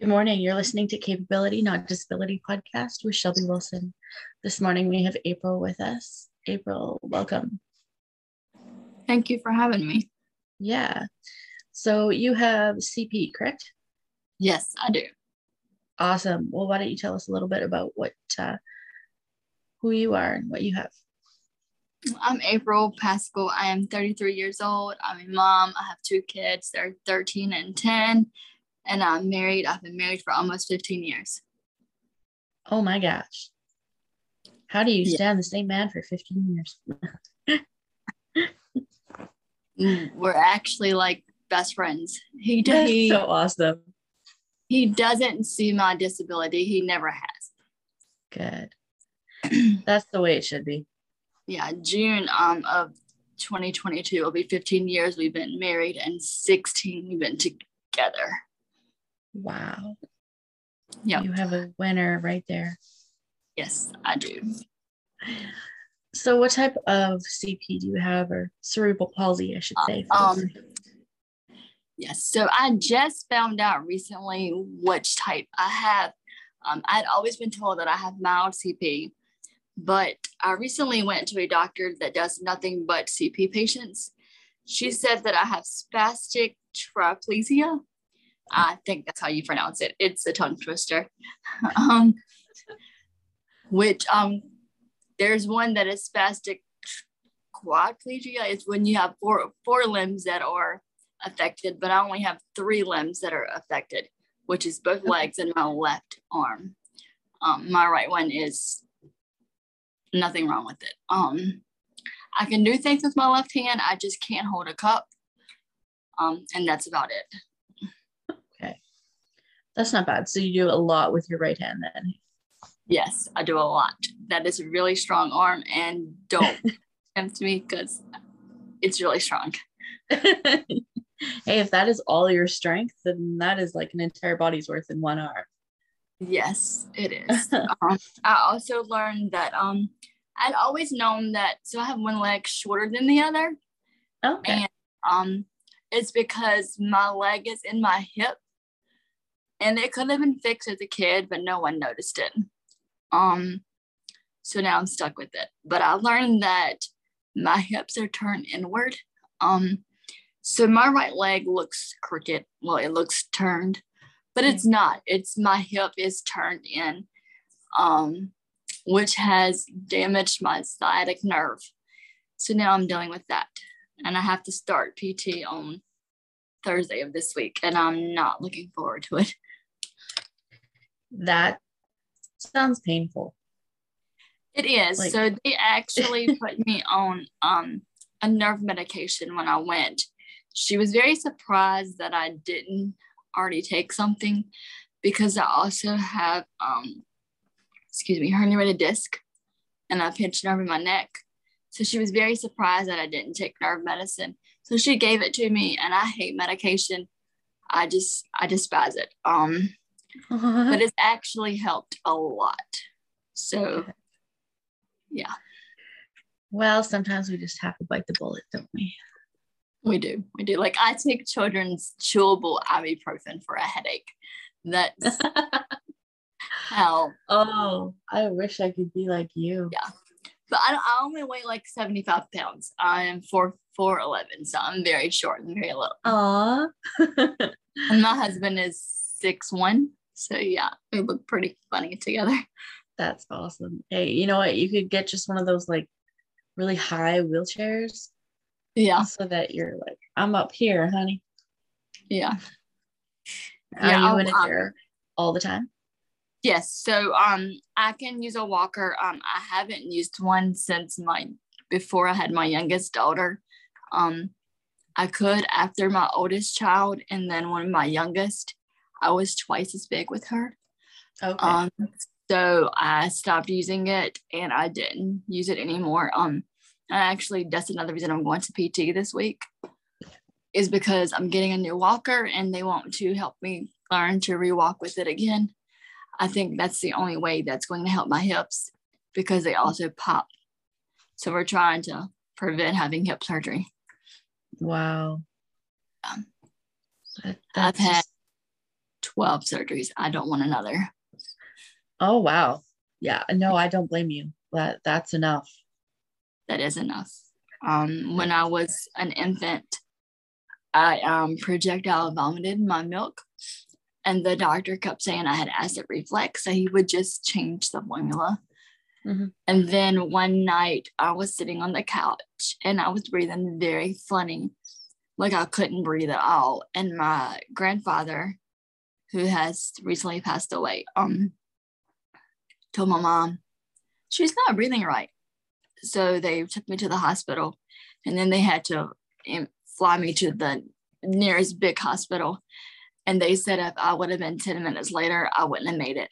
Good morning. You're listening to Capability, Not Disability podcast with Shelby Wilson. This morning we have April with us. April, welcome. Thank you for having me. Yeah. So you have CP, correct? Yes, I do. Awesome. Well, why don't you tell us a little bit about what, uh, who you are and what you have? I'm April Paschall. I am 33 years old. I'm a mom. I have two kids. They're 13 and 10 and I'm married. I've been married for almost 15 years. Oh my gosh. How do you stand yeah. the same man for 15 years? Mm, we're actually like best friends. He does he, so awesome. He doesn't see my disability. He never has. Good. That's the way it should be. Yeah, June um of 2022 will be 15 years we've been married and 16 we've been together. Wow. Yeah. You have a winner right there. Yes, I do. So, what type of CP do you have, or cerebral palsy, I should say? Um, yes. So, I just found out recently which type I have. Um, I'd always been told that I have mild CP, but I recently went to a doctor that does nothing but CP patients. She said that I have spastic triplegia, I think that's how you pronounce it. It's a tongue twister. um, which um, there's one that is spastic quadriplegia. It's when you have four four limbs that are affected, but I only have three limbs that are affected, which is both legs and my left arm. Um, my right one is nothing wrong with it. Um, I can do things with my left hand. I just can't hold a cup. Um, and that's about it. That's not bad. So you do a lot with your right hand then. Yes, I do a lot. That is a really strong arm, and don't tempt me because it's really strong. hey, if that is all your strength, then that is like an entire body's worth in one arm. Yes, it is. um, I also learned that um, I'd always known that. So I have one leg shorter than the other. Okay. And um, it's because my leg is in my hip and it could have been fixed as a kid, but no one noticed it. Um, so now I'm stuck with it. But I learned that my hips are turned inward. Um, so my right leg looks crooked. Well, it looks turned, but it's not. It's my hip is turned in, um, which has damaged my sciatic nerve. So now I'm dealing with that, and I have to start PT on Thursday of this week, and I'm not looking forward to it that sounds painful. It is. Like, so they actually put me on um, a nerve medication when I went. She was very surprised that I didn't already take something because I also have, um, excuse me, herniated disc and a pinched nerve in my neck. So she was very surprised that I didn't take nerve medicine. So she gave it to me, and I hate medication. I just I despise it. Um, Uh-huh. but it's actually helped a lot. So, yeah. Well, sometimes we just have to bite the bullet, don't we? We do. We do. Like I take children's chewable ibuprofen for a headache. That's how. Oh, I wish I could be like you. Yeah. But I, I only weigh like 75 pounds. I am 4 four eleven, so I'm very short and very little. Aw. and my husband is six one. So yeah, we look pretty funny together. That's awesome. Hey, you know what? You could get just one of those like really high wheelchairs. Yeah. So that you're like, I'm up here, honey. Yeah. Are yeah, you in a chair um, all the time? Yes. So um I can use a walker. Um I haven't used one since my before I had my youngest daughter. Um I could after my oldest child and then when my youngest I was twice as big with her. Okay. Um, so I stopped using it and I didn't use it anymore. Um, and actually, that's another reason I'm going to PT this week is because I'm getting a new walker and they want to help me learn to rewalk with it again. I think that's the only way that's going to help my hips because they also pop. So we're trying to prevent having hip surgery. Wow. Um, I've had 12 surgeries. I don't want another. Oh wow. Yeah, no, I don't blame you. That that's enough. That is enough. Um, when I was an infant, I um, projectile vomited my milk, and the doctor kept saying I had acid reflux, so he would just change the formula. Mm-hmm. And then one night I was sitting on the couch and I was breathing very funny, like I couldn't breathe at all. And my grandfather, who has recently passed away, um, told my mom she's not breathing right. So they took me to the hospital, and then they had to fly me to the nearest big hospital. And they said if I would have been 10 minutes later, I wouldn't have made it.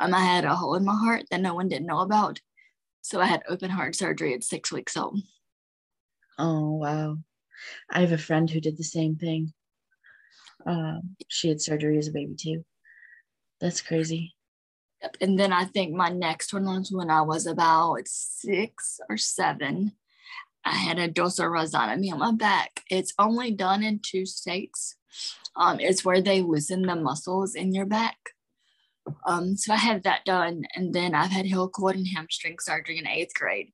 Um, I had a hole in my heart that no one didn't know about. So I had open heart surgery at six weeks old. Oh, wow. I have a friend who did the same thing. Um, she had surgery as a baby too. That's crazy. Yep. And then I think my next one was when I was about six or seven. I had a dorsal rhizotomy on my back. It's only done in two states. Um, it's where they loosen the muscles in your back. Um, so I had that done, and then I've had heel cord and hamstring surgery in eighth grade.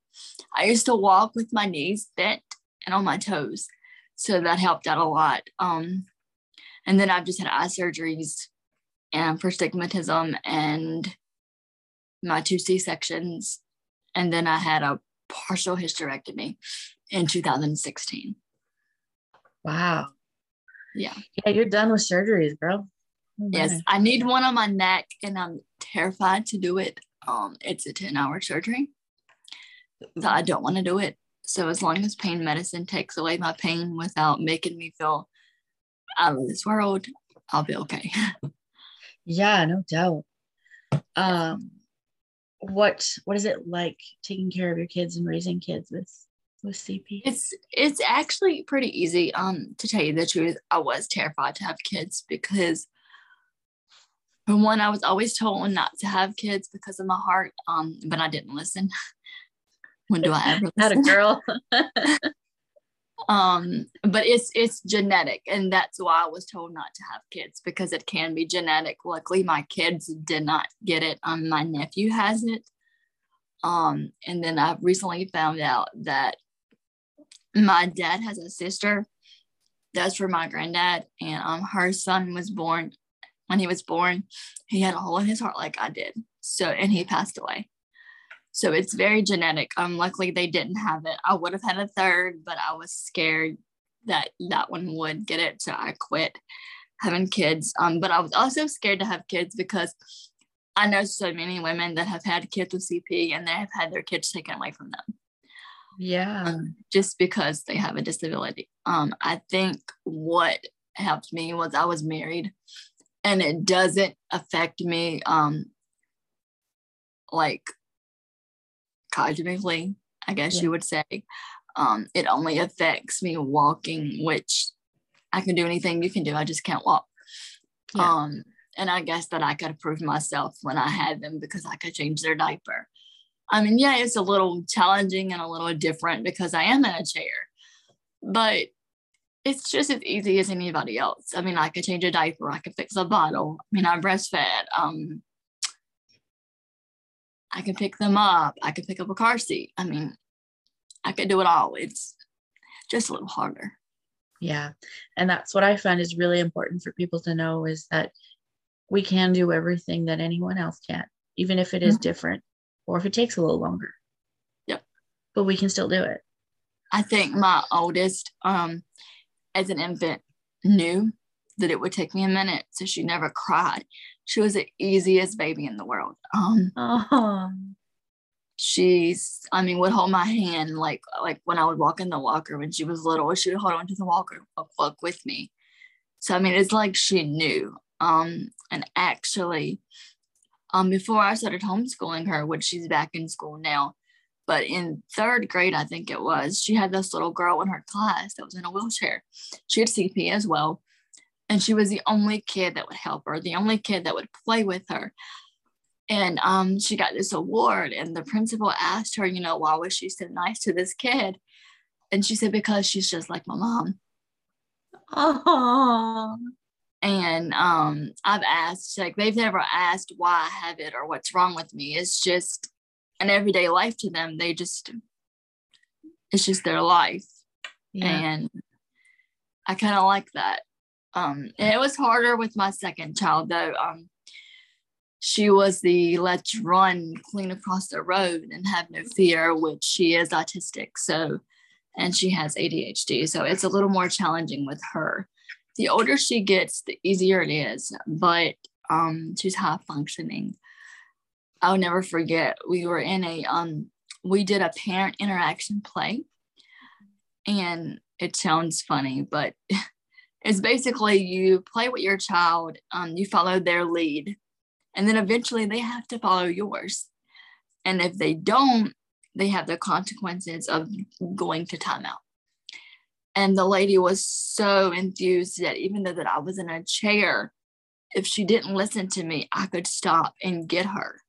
I used to walk with my knees bent and on my toes, so that helped out a lot. Um, and then I've just had eye surgeries and for stigmatism and my two C sections, and then I had a partial hysterectomy in 2016. Wow. Yeah. Yeah, you're done with surgeries, girl. Oh, yes, I need one on my neck and I'm terrified to do it. Um, it's a 10 hour surgery. So I don't want to do it. So as long as pain medicine takes away my pain without making me feel out of this world, I'll be okay. yeah, no doubt. Um what what is it like taking care of your kids and raising kids with with CP? It's it's actually pretty easy. Um, to tell you the truth, I was terrified to have kids because for one, I was always told not to have kids because of my heart. Um, but I didn't listen. when do I ever? Not a girl. Um but it's it's genetic and that's why i was told not to have kids because it can be genetic. Luckily my kids did not get it um my nephew has it um and then i've recently found out that my dad has a sister that's for my granddad and um her son was born when he was born he had a hole in his heart like i did. So and he passed away so it's very genetic. Um, luckily they didn't have it. I would have had a third, but I was scared that that one would get it, so I quit having kids. Um, but I was also scared to have kids because I know so many women that have had kids with CP and they have had their kids taken away from them. Yeah. Um, just because they have a disability. Um, I think what helped me was I was married and it doesn't affect me um like cognitively, I guess yeah. you would say. Um, it only affects me walking, which I can do anything you can do. I just can't walk. Yeah. Um, and I guess that I could prove myself when I had them because I could change their diaper. I mean, yeah, it's a little challenging and a little different because I am in a chair, but it's just as easy as anybody else. I mean, I could change a diaper, I could fix a bottle. I mean, I breastfed. Um, I can pick them up. I can pick up a car seat. I mean, I could do it all. It's just a little harder. Yeah. And that's what I find is really important for people to know is that we can do everything that anyone else can, even if it is mm-hmm. different or if it takes a little longer. Yep. But we can still do it. I think my oldest, um, as an infant, knew that it would take me a minute. So she never cried she was the easiest baby in the world. Um, oh. she's, I mean, would hold my hand like like when I would walk in the walker when she was little. She would hold on to the walker walk with me. So I mean, it's like she knew. Um, and actually, um, before I started homeschooling her, which she's back in school now, but in third grade, I think it was, she had this little girl in her class that was in a wheelchair. She had CP as well and she was the only kid that would help her the only kid that would play with her and um, she got this award and the principal asked her you know why was she so nice to this kid and she said because she's just like my mom oh and um, I've asked, like, they've never asked why I have it or what's wrong with me. It's just an everyday life to them. They just, it's just their life. Yeah. And I kind of like that. Um, and it was harder with my second child, though. Um, she was the let's run clean across the road and have no fear, which she is autistic. So, and she has ADHD. So it's a little more challenging with her the older she gets, the easier it is. But um, she's high functioning. I'll never forget. We were in a um, we did a parent interaction play, and it sounds funny, but it's basically you play with your child. Um, you follow their lead, and then eventually they have to follow yours. And if they don't, they have the consequences of going to timeout and the lady was so enthused that even though that I was in a chair, if she didn't listen to me, I could stop and get her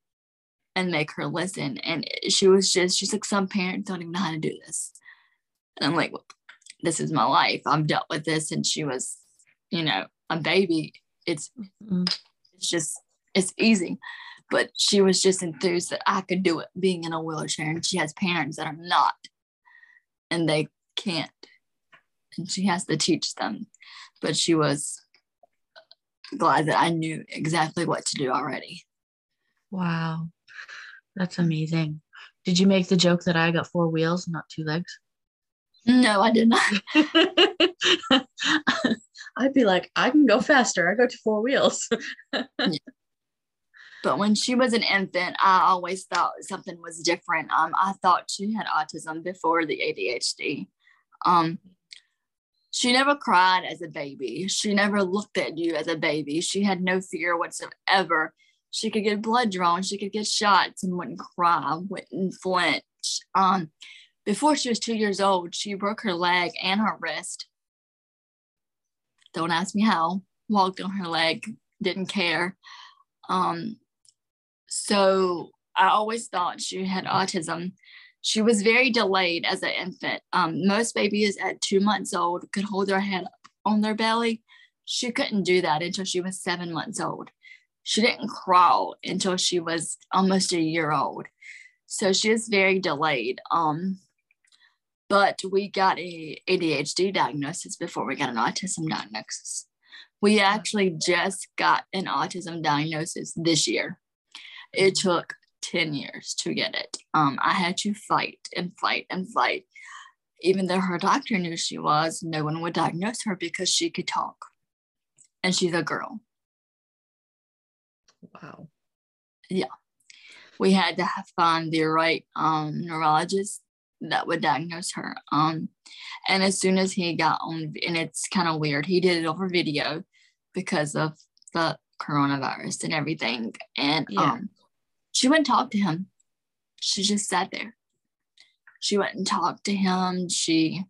and make her listen. And she was just, she's like, some parents don't even know how to do this. And I'm like, this is my life. I'm dealt with this. And she was, you know, a baby. It's mm-hmm. it's just it's easy. But she was just enthused that I could do it being in a wheelchair. And she has parents that are not. And they can't and she has to teach them. But she was glad that I knew exactly what to do already. Wow. That's amazing. Did you make the joke that I got four wheels, not two legs? No, I did not. I'd be like, I can go faster. I go to four wheels. yeah. But when she was an infant, I always thought something was different. Um, I thought she had autism before the ADHD. Um, she never cried as a baby. She never looked at you as a baby. She had no fear whatsoever. She could get blood drawn. She could get shots and wouldn't cry, wouldn't flinch. Um, before she was two years old, she broke her leg and her wrist. Don't ask me how. Walked on her leg, didn't care. Um, so I always thought she had autism. She was very delayed as an infant. Um, most babies at two months old could hold their head up on their belly. She couldn't do that until she was seven months old. She didn't crawl until she was almost a year old. So she was very delayed. Um, but we got a ADHD diagnosis before we got an autism diagnosis. We actually just got an autism diagnosis this year. It took 10 years to get it. Um, I had to fight and fight and fight. Even though her doctor knew she was, no one would diagnose her because she could talk. And she's a girl. Wow. Yeah. We had to find the right um, neurologist that would diagnose her. Um, and as soon as he got on, and it's kind of weird, he did it over video because of the coronavirus and everything. And yeah. um, she went and talked to him. She just sat there. She went and talked to him. She,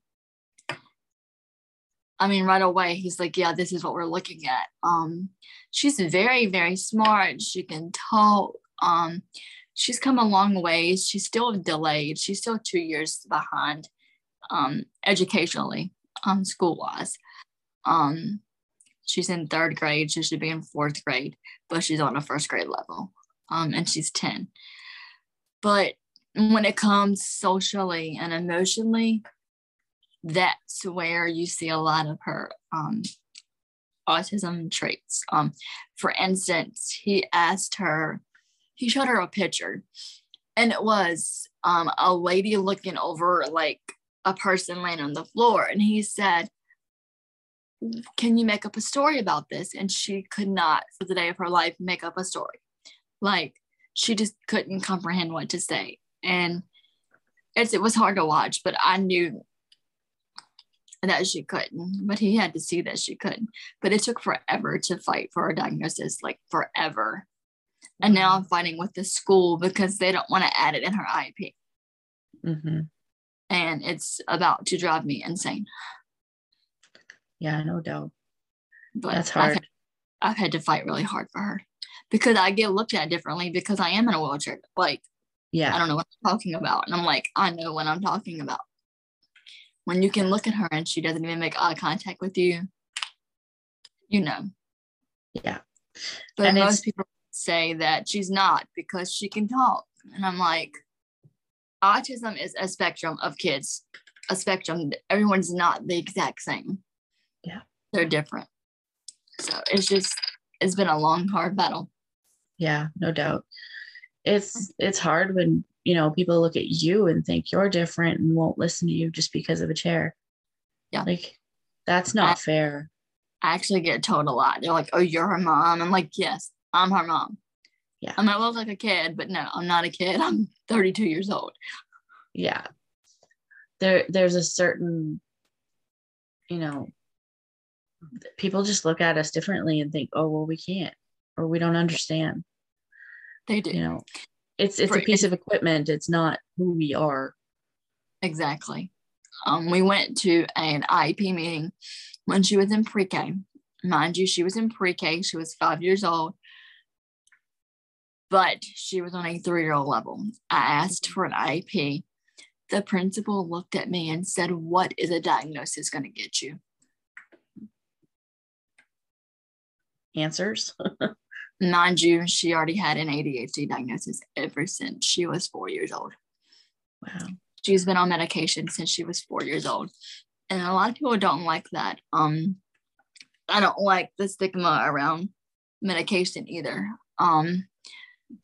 I mean, right away, he's like, Yeah, this is what we're looking at. Um, she's very, very smart. She can talk. Um, she's come a long way. She's still delayed. She's still two years behind um, educationally, um, school wise. Um, she's in third grade. She should be in fourth grade, but she's on a first grade level um, and she's 10. But when it comes socially and emotionally, that's where you see a lot of her um, autism traits. Um, for instance, he asked her, he showed her a picture, and it was um, a lady looking over like a person laying on the floor. And he said, Can you make up a story about this? And she could not, for the day of her life, make up a story. Like she just couldn't comprehend what to say. And it was hard to watch, but I knew that she couldn't, but he had to see that she couldn't. But it took forever to fight for a diagnosis, like forever. And now I'm fighting with the school because they don't want to add it in her IEP. Mm-hmm. And it's about to drive me insane. Yeah, no doubt. But that's hard. I've had, I've had to fight really hard for her because I get looked at differently because I am in a wheelchair. Like, yeah, I don't know what I'm talking about. And I'm like, I know what I'm talking about. When you can look at her and she doesn't even make eye contact with you, you know. Yeah. But And most people say that she's not because she can talk. And I'm like, autism is a spectrum of kids, a spectrum. Everyone's not the exact same. Yeah. They're different. So it's just, it's been a long, hard battle. Yeah, no doubt. It's it's hard when, you know, people look at you and think you're different and won't listen to you just because of a chair. Yeah. Like that's not fair. I actually get told a lot. They're like, oh, you're her mom. I'm like, yes, I'm her mom. Yeah. I might look like a kid, but no, I'm not a kid. I'm 32 years old. Yeah. There there's a certain, you know, people just look at us differently and think, oh well, we can't or we don't understand. They do. You know, it's it's a piece of equipment. It's not who we are. Exactly. Um, we went to an IEP meeting when she was in pre-K. Mind you, she was in pre-K. She was five years old, but she was on a three-year-old level. I asked for an IEP. The principal looked at me and said, "What is a diagnosis going to get you?" Answers. Mind you, she already had an ADHD diagnosis ever since she was four years old. Wow. she's been on medication since she was four years old and a lot of people don't like that um i don't like the stigma around medication either um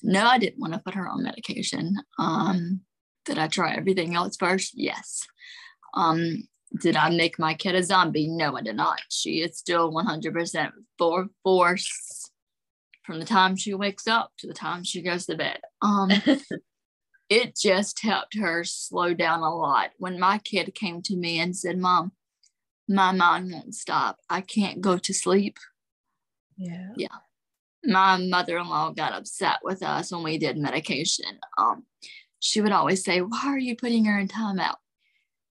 no i didn't want to put her on medication um did i try everything else first yes um did i make my kid a zombie no i did not she is still 100% for force from the time she wakes up to the time she goes to bed um it just helped her slow down a lot. When my kid came to me and said, Mom, my mind won't stop. I can't go to sleep. Yeah. Yeah. My mother in law got upset with us when we did medication. Um, she would always say, Why are you putting her in timeout?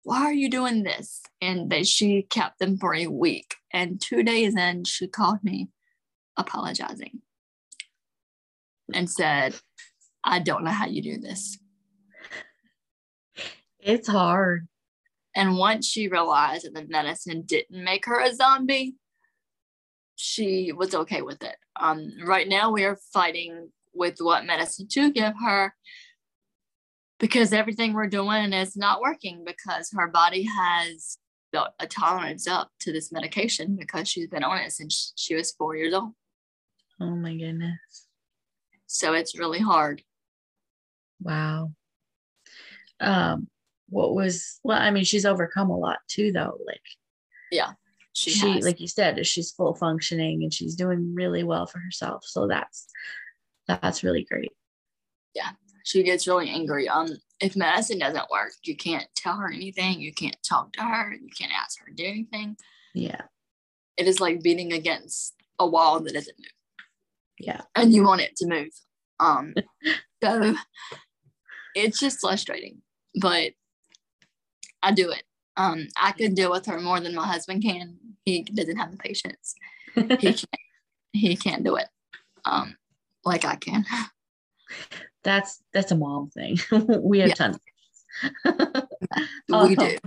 Why are you doing this? And that she kept them for a week. And two days in, she called me apologizing and said, I don't know how you do this. It's hard. And once she realized that the medicine didn't make her a zombie, she was okay with it. Um, right now, we are fighting with what medicine to give her because everything we're doing is not working because her body has built a tolerance up to this medication because she's been on it since she was four years old. Oh my goodness. So it's really hard. Wow. Um, what was well, I mean, she's overcome a lot too, though. Like She, she, like you said, she's full functioning and she's doing really well for herself. So that's that's really great. Yeah. She gets really angry. Um, if medicine doesn't work, you can't tell her anything. You can't talk to her. You can't ask her to do anything. Yeah. It is like beating against a wall that doesn't move, Yeah. and you want it to move. Um, so it's just frustrating, but I do it. Um, I could deal with her more than my husband can. He doesn't have the patience. He can't. He can't do it. Um, like I can. that's that's a mom thing. we have Yeah. tons. We Um, do.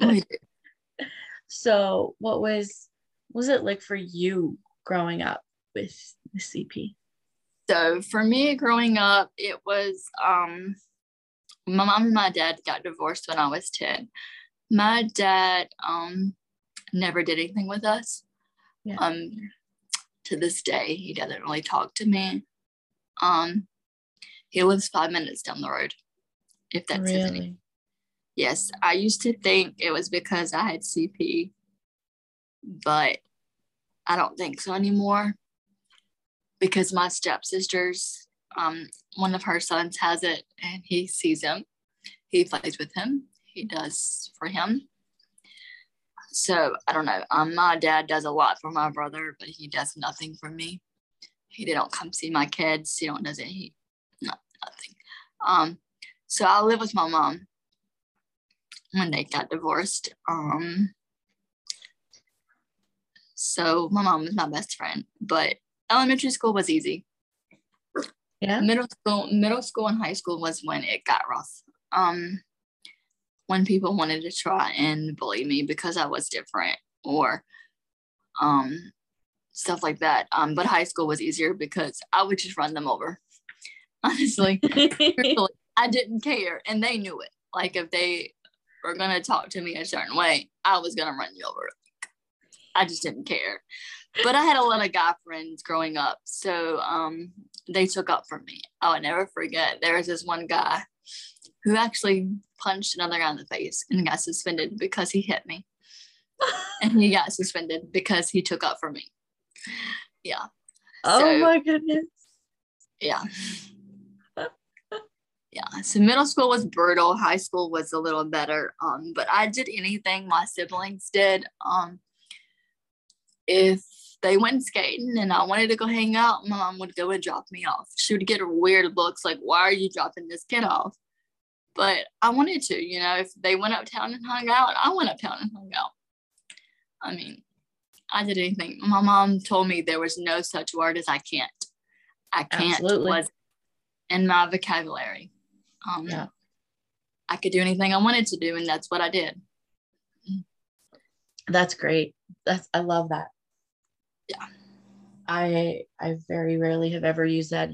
We do. So what was was it like for you growing up with the CP? So for me growing up, it was um my mom and my dad got divorced when I was 10. My dad um never did anything with us. Yeah. Um to this day, he doesn't really talk to me. Um he lives five minutes down the road. If that's his name. really? Yes, I used to think it was because I had CP, but I don't think so anymore. Because my stepsisters, um, one of her sons has it and he sees him. He plays with him. He does for him. So I don't know. Um, my dad does a lot for my brother, but he does nothing for me. He don't come see my kids. He don't does it. He no nothing. Um, so I live with my mom when they got divorced. Um, so my mom was my best friend, but elementary school was easy. Yeah. Middle school, middle school and high school was when it got rough. Um, when people wanted to try and bully me because I was different, or um, stuff like that. Um, but high school was easier because I would just run them over. Honestly, I didn't care, and they knew it. Like if they were gonna talk to me a certain way, I was gonna run you over. I just didn't care. But I had a lot of guy friends growing up, so um, they took up for me. I would never forget. There was this one guy who actually punched another guy in the face and got suspended because he hit me. and he got suspended because he took up for me. Yeah. Oh so, my goodness. Yeah. yeah. So middle school was brutal. High school was a little better. Um, but I did anything my siblings did. Um, if they went skating and I wanted to go hang out, my mom would go and drop me off. She would get weird looks like, why are you dropping this kid off? But I wanted to, you know, if they went uptown and hung out, I went uptown and hung out. I mean, I did anything. My mom told me there was no such word as I can't. I can't Absolutely. was in my vocabulary. Um, yeah. I could do anything I wanted to do, and that's what I did. That's great. That's I love that. Yeah. I I very rarely have ever used that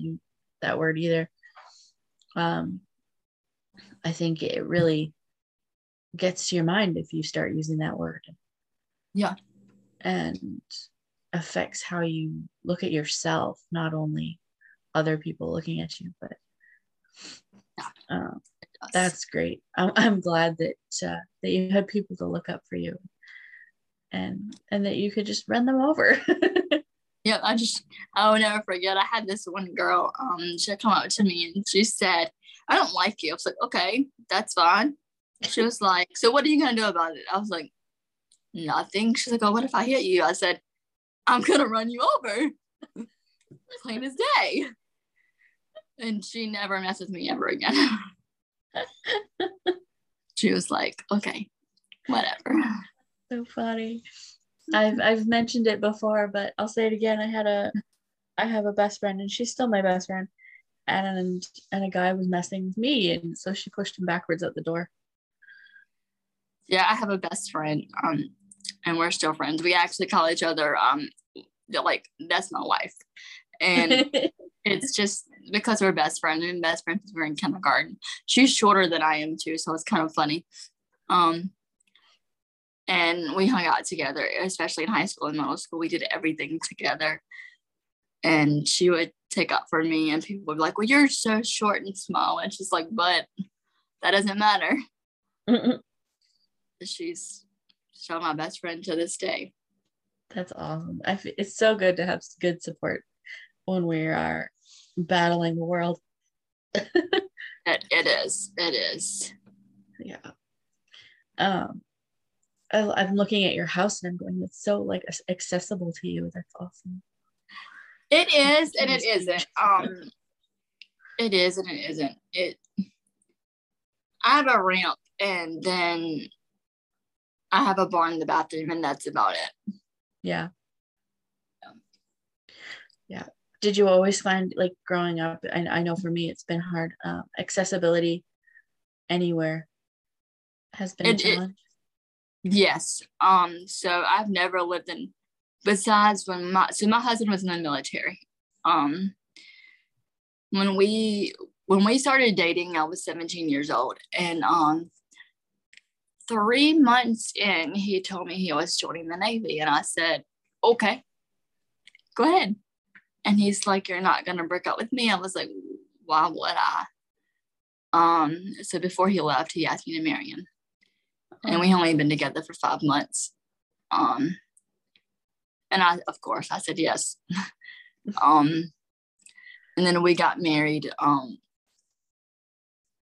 that word either. Um, I think it really gets to your mind if you start using that word. Yeah. And affects how you look at yourself, not only other people looking at you, but uh, that's great. I'm, I'm glad that uh, that you had people to look up for you, and and that you could just run them over. yeah, I just I will never forget. I had this one girl. Um, she come up to me and she said, "I don't like you." I was like, "Okay, that's fine." She was like, "So what are you gonna do about it?" I was like, nothing. She's like, oh, what if I hit you? I said, I'm gonna run you over. Plain as day. And she never messed with me ever again. she was like, okay, whatever. So funny. I've I've mentioned it before, but I'll say it again. I had a I have a best friend and she's still my best friend. And and a guy was messing with me and so she pushed him backwards out the door. Yeah, I have a best friend. Um and we're still friends. We actually call each other um like that's my wife. And it's just because we're best friends and best friends we're in kindergarten. She's shorter than I am too, so it's kind of funny. Um and we hung out together, especially in high school and middle school. We did everything together. And she would take up for me, and people would be like, Well, you're so short and small. And she's like, But that doesn't matter. She's still my best friend to this day. That's awesome. I f- it's so good to have good support when we are battling the world. it, it is. It is. Yeah. Um, I, am looking at your house and I'm going, it's so like accessible to you. That's awesome. It is and it isn't. Um, it is and it isn't. It. I have a ramp and then I have a bar in the bathroom, and that's about it. Yeah. yeah. Did you always find like growing up? I, I know for me, it's been hard. Uh, accessibility anywhere has been it, a challenge. It, yes. Um. So I've never lived in. Besides when my so my husband was in the military. Um. When we when we started dating, I was 17 years old, and um, three months in, he told me he was joining the Navy. And I said, okay, go ahead. And he's like, you're not to break up with me. I was like, why would I? Um, so before he left, he asked me to marry him. And we only been together for five months. Um, and I, of course, I said yes. um, and then we got married um,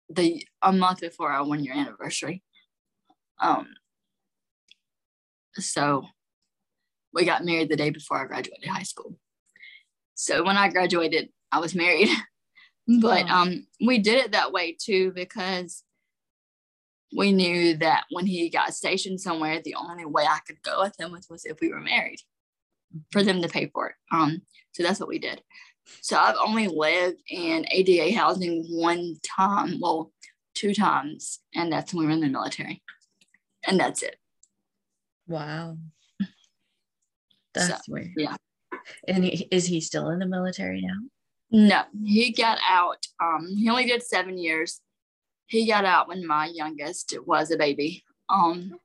the a month before our one year anniversary. Um, so we got married the day before I graduated high school. So when I graduated, I was married. but um, we did it that way too because we knew that when he got stationed somewhere, the only way I could go with him was, was if we were married for them to pay for it. Um, so that's what we did. So I've only lived in ADA housing one time, well, two times, and that's when we were in the military and that's it. Wow. That's so, weird. Yeah. And he, is he still in the military now? No, he got out. Um, he only did seven years. He got out when my youngest was a baby. Um,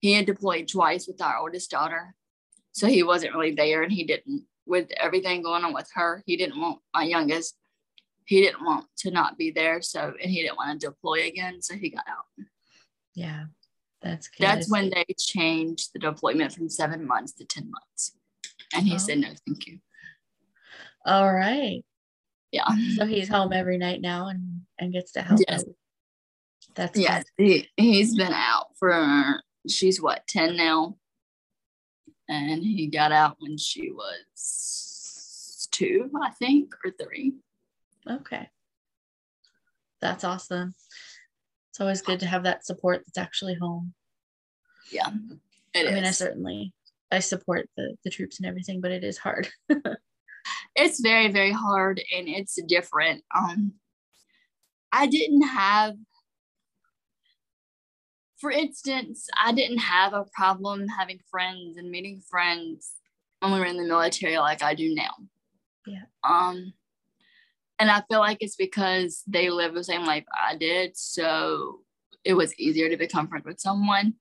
he had deployed twice with our oldest daughter, so he wasn't really there, and he didn't with everything going on with her. He didn't want my youngest. He didn't want to not be there, so and he didn't want to deploy again, so he got out. Yeah, that's good. That's when they changed the deployment from seven months to ten months, and he oh. said no, thank you. All right. Yeah. So he's home every night now and and gets to help yes. out. That's yes. He he's been out for she's what ten now, and he got out when she was two, I think, or three. Okay. That's awesome. It's always good to have that support that's actually home. Yeah. I is. mean, I certainly I support the the troops and everything, but it is hard. it's very very hard and it's different um i didn't have for instance i didn't have a problem having friends and meeting friends when we were in the military like i do now. Yeah. Um and i feel like it's because they live the same life i did so it was easier to become friends with someone.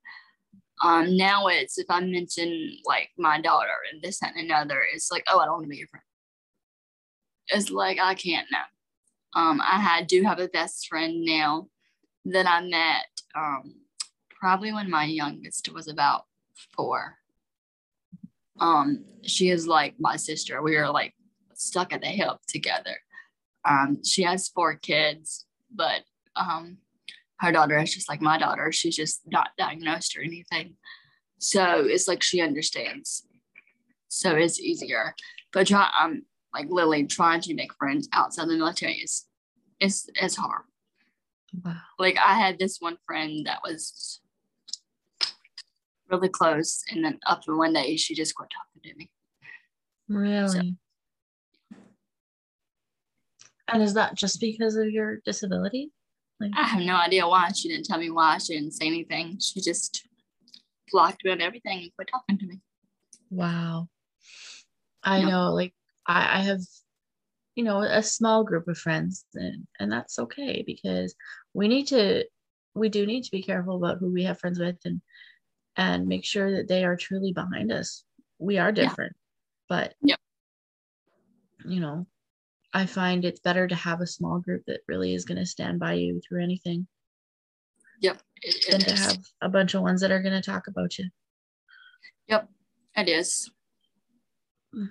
Um now it's if i mention like my daughter and this and another it's like oh i don't want to be your friend. It's like I can't now. Um, I had do have a best friend now that I met um, probably when my youngest was about four. Um, she is like my sister. We are like stuck at the hip together. Um, she has four kids, but um, her daughter is just like my daughter. She's just not diagnosed or anything. So it's like she understands. So it's easier. But try, um, like Lily trying to make friends outside the military is is is hard. Wow. Like I had this one friend that was really close, and then up one day she just quit talking to me. Really? So, and is that just because of your disability? Like, I have no idea why. She didn't tell me why. She didn't say anything. She just blocked me on everything and quit talking to me. Wow. I know, like I, I have you know a small group of friends and and that's okay because we need to we do need to be careful about who we have friends with and and make sure that they are truly behind us we are different yeah. but you know i find it's better to have a small group that really is going to stand by you through anything yep it, it than is. to have a bunch of ones that are going to talk about you yep it is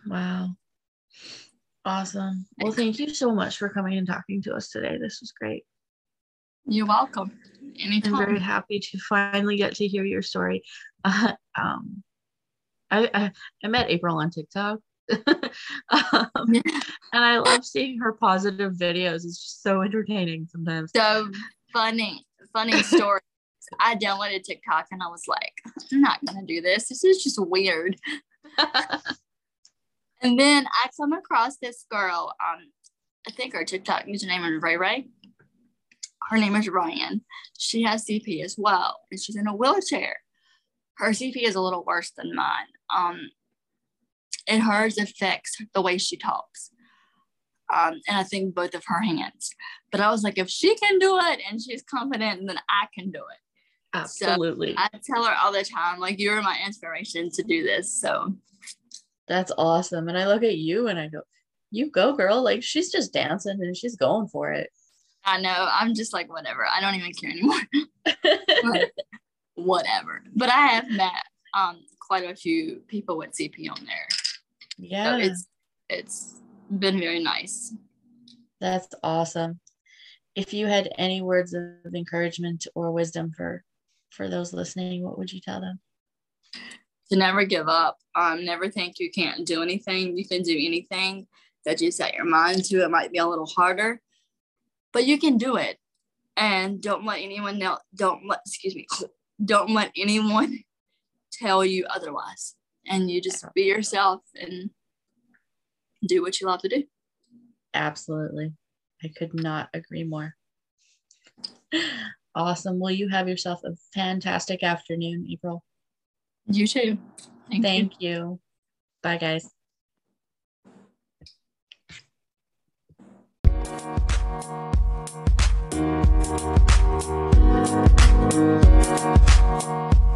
wow Awesome. Well, thank you so much for coming and talking to us today. This was great. You're welcome. Anytime. I'm very happy to finally get to hear your story. Uh, um, I, I, I met April on TikTok. um, and I love seeing her positive videos. It's just so entertaining sometimes. So funny, funny story. I downloaded TikTok and I was like, I'm not gonna do this. This is just weird. And then I come across this girl. Um, I think her TikTok username is Ray Ray. Her name is Ryan. She has CP as well, and she's in a wheelchair. Her CP is a little worse than mine. Um, and hers affects the way she talks. Um, and I think both of her hands. But I was like, if she can do it and she's confident, then I can do it. Absolutely. So I tell her all the time, like, you're my inspiration to do this. So that's awesome. And I look at you and I go, you go, girl. Like she's just dancing and she's going for it. I know. I'm just like, whatever. I don't even care anymore. whatever. But I have met um quite a few people with CP on there. Yeah. So it's it's been very nice. That's awesome. If you had any words of encouragement or wisdom for for those listening, what would you tell them? to never give up. Um, never think you can't do anything. You can do anything that you set your mind to. It might be a little harder, but you can do it. And don't let anyone else don't let excuse me don't let anyone tell you otherwise. And you just be yourself and do what you love to do. Absolutely. I could not agree more. Awesome. Well you have yourself a fantastic afternoon april. You too. Thank, thank you. you bye guys. Thank you. Thank you.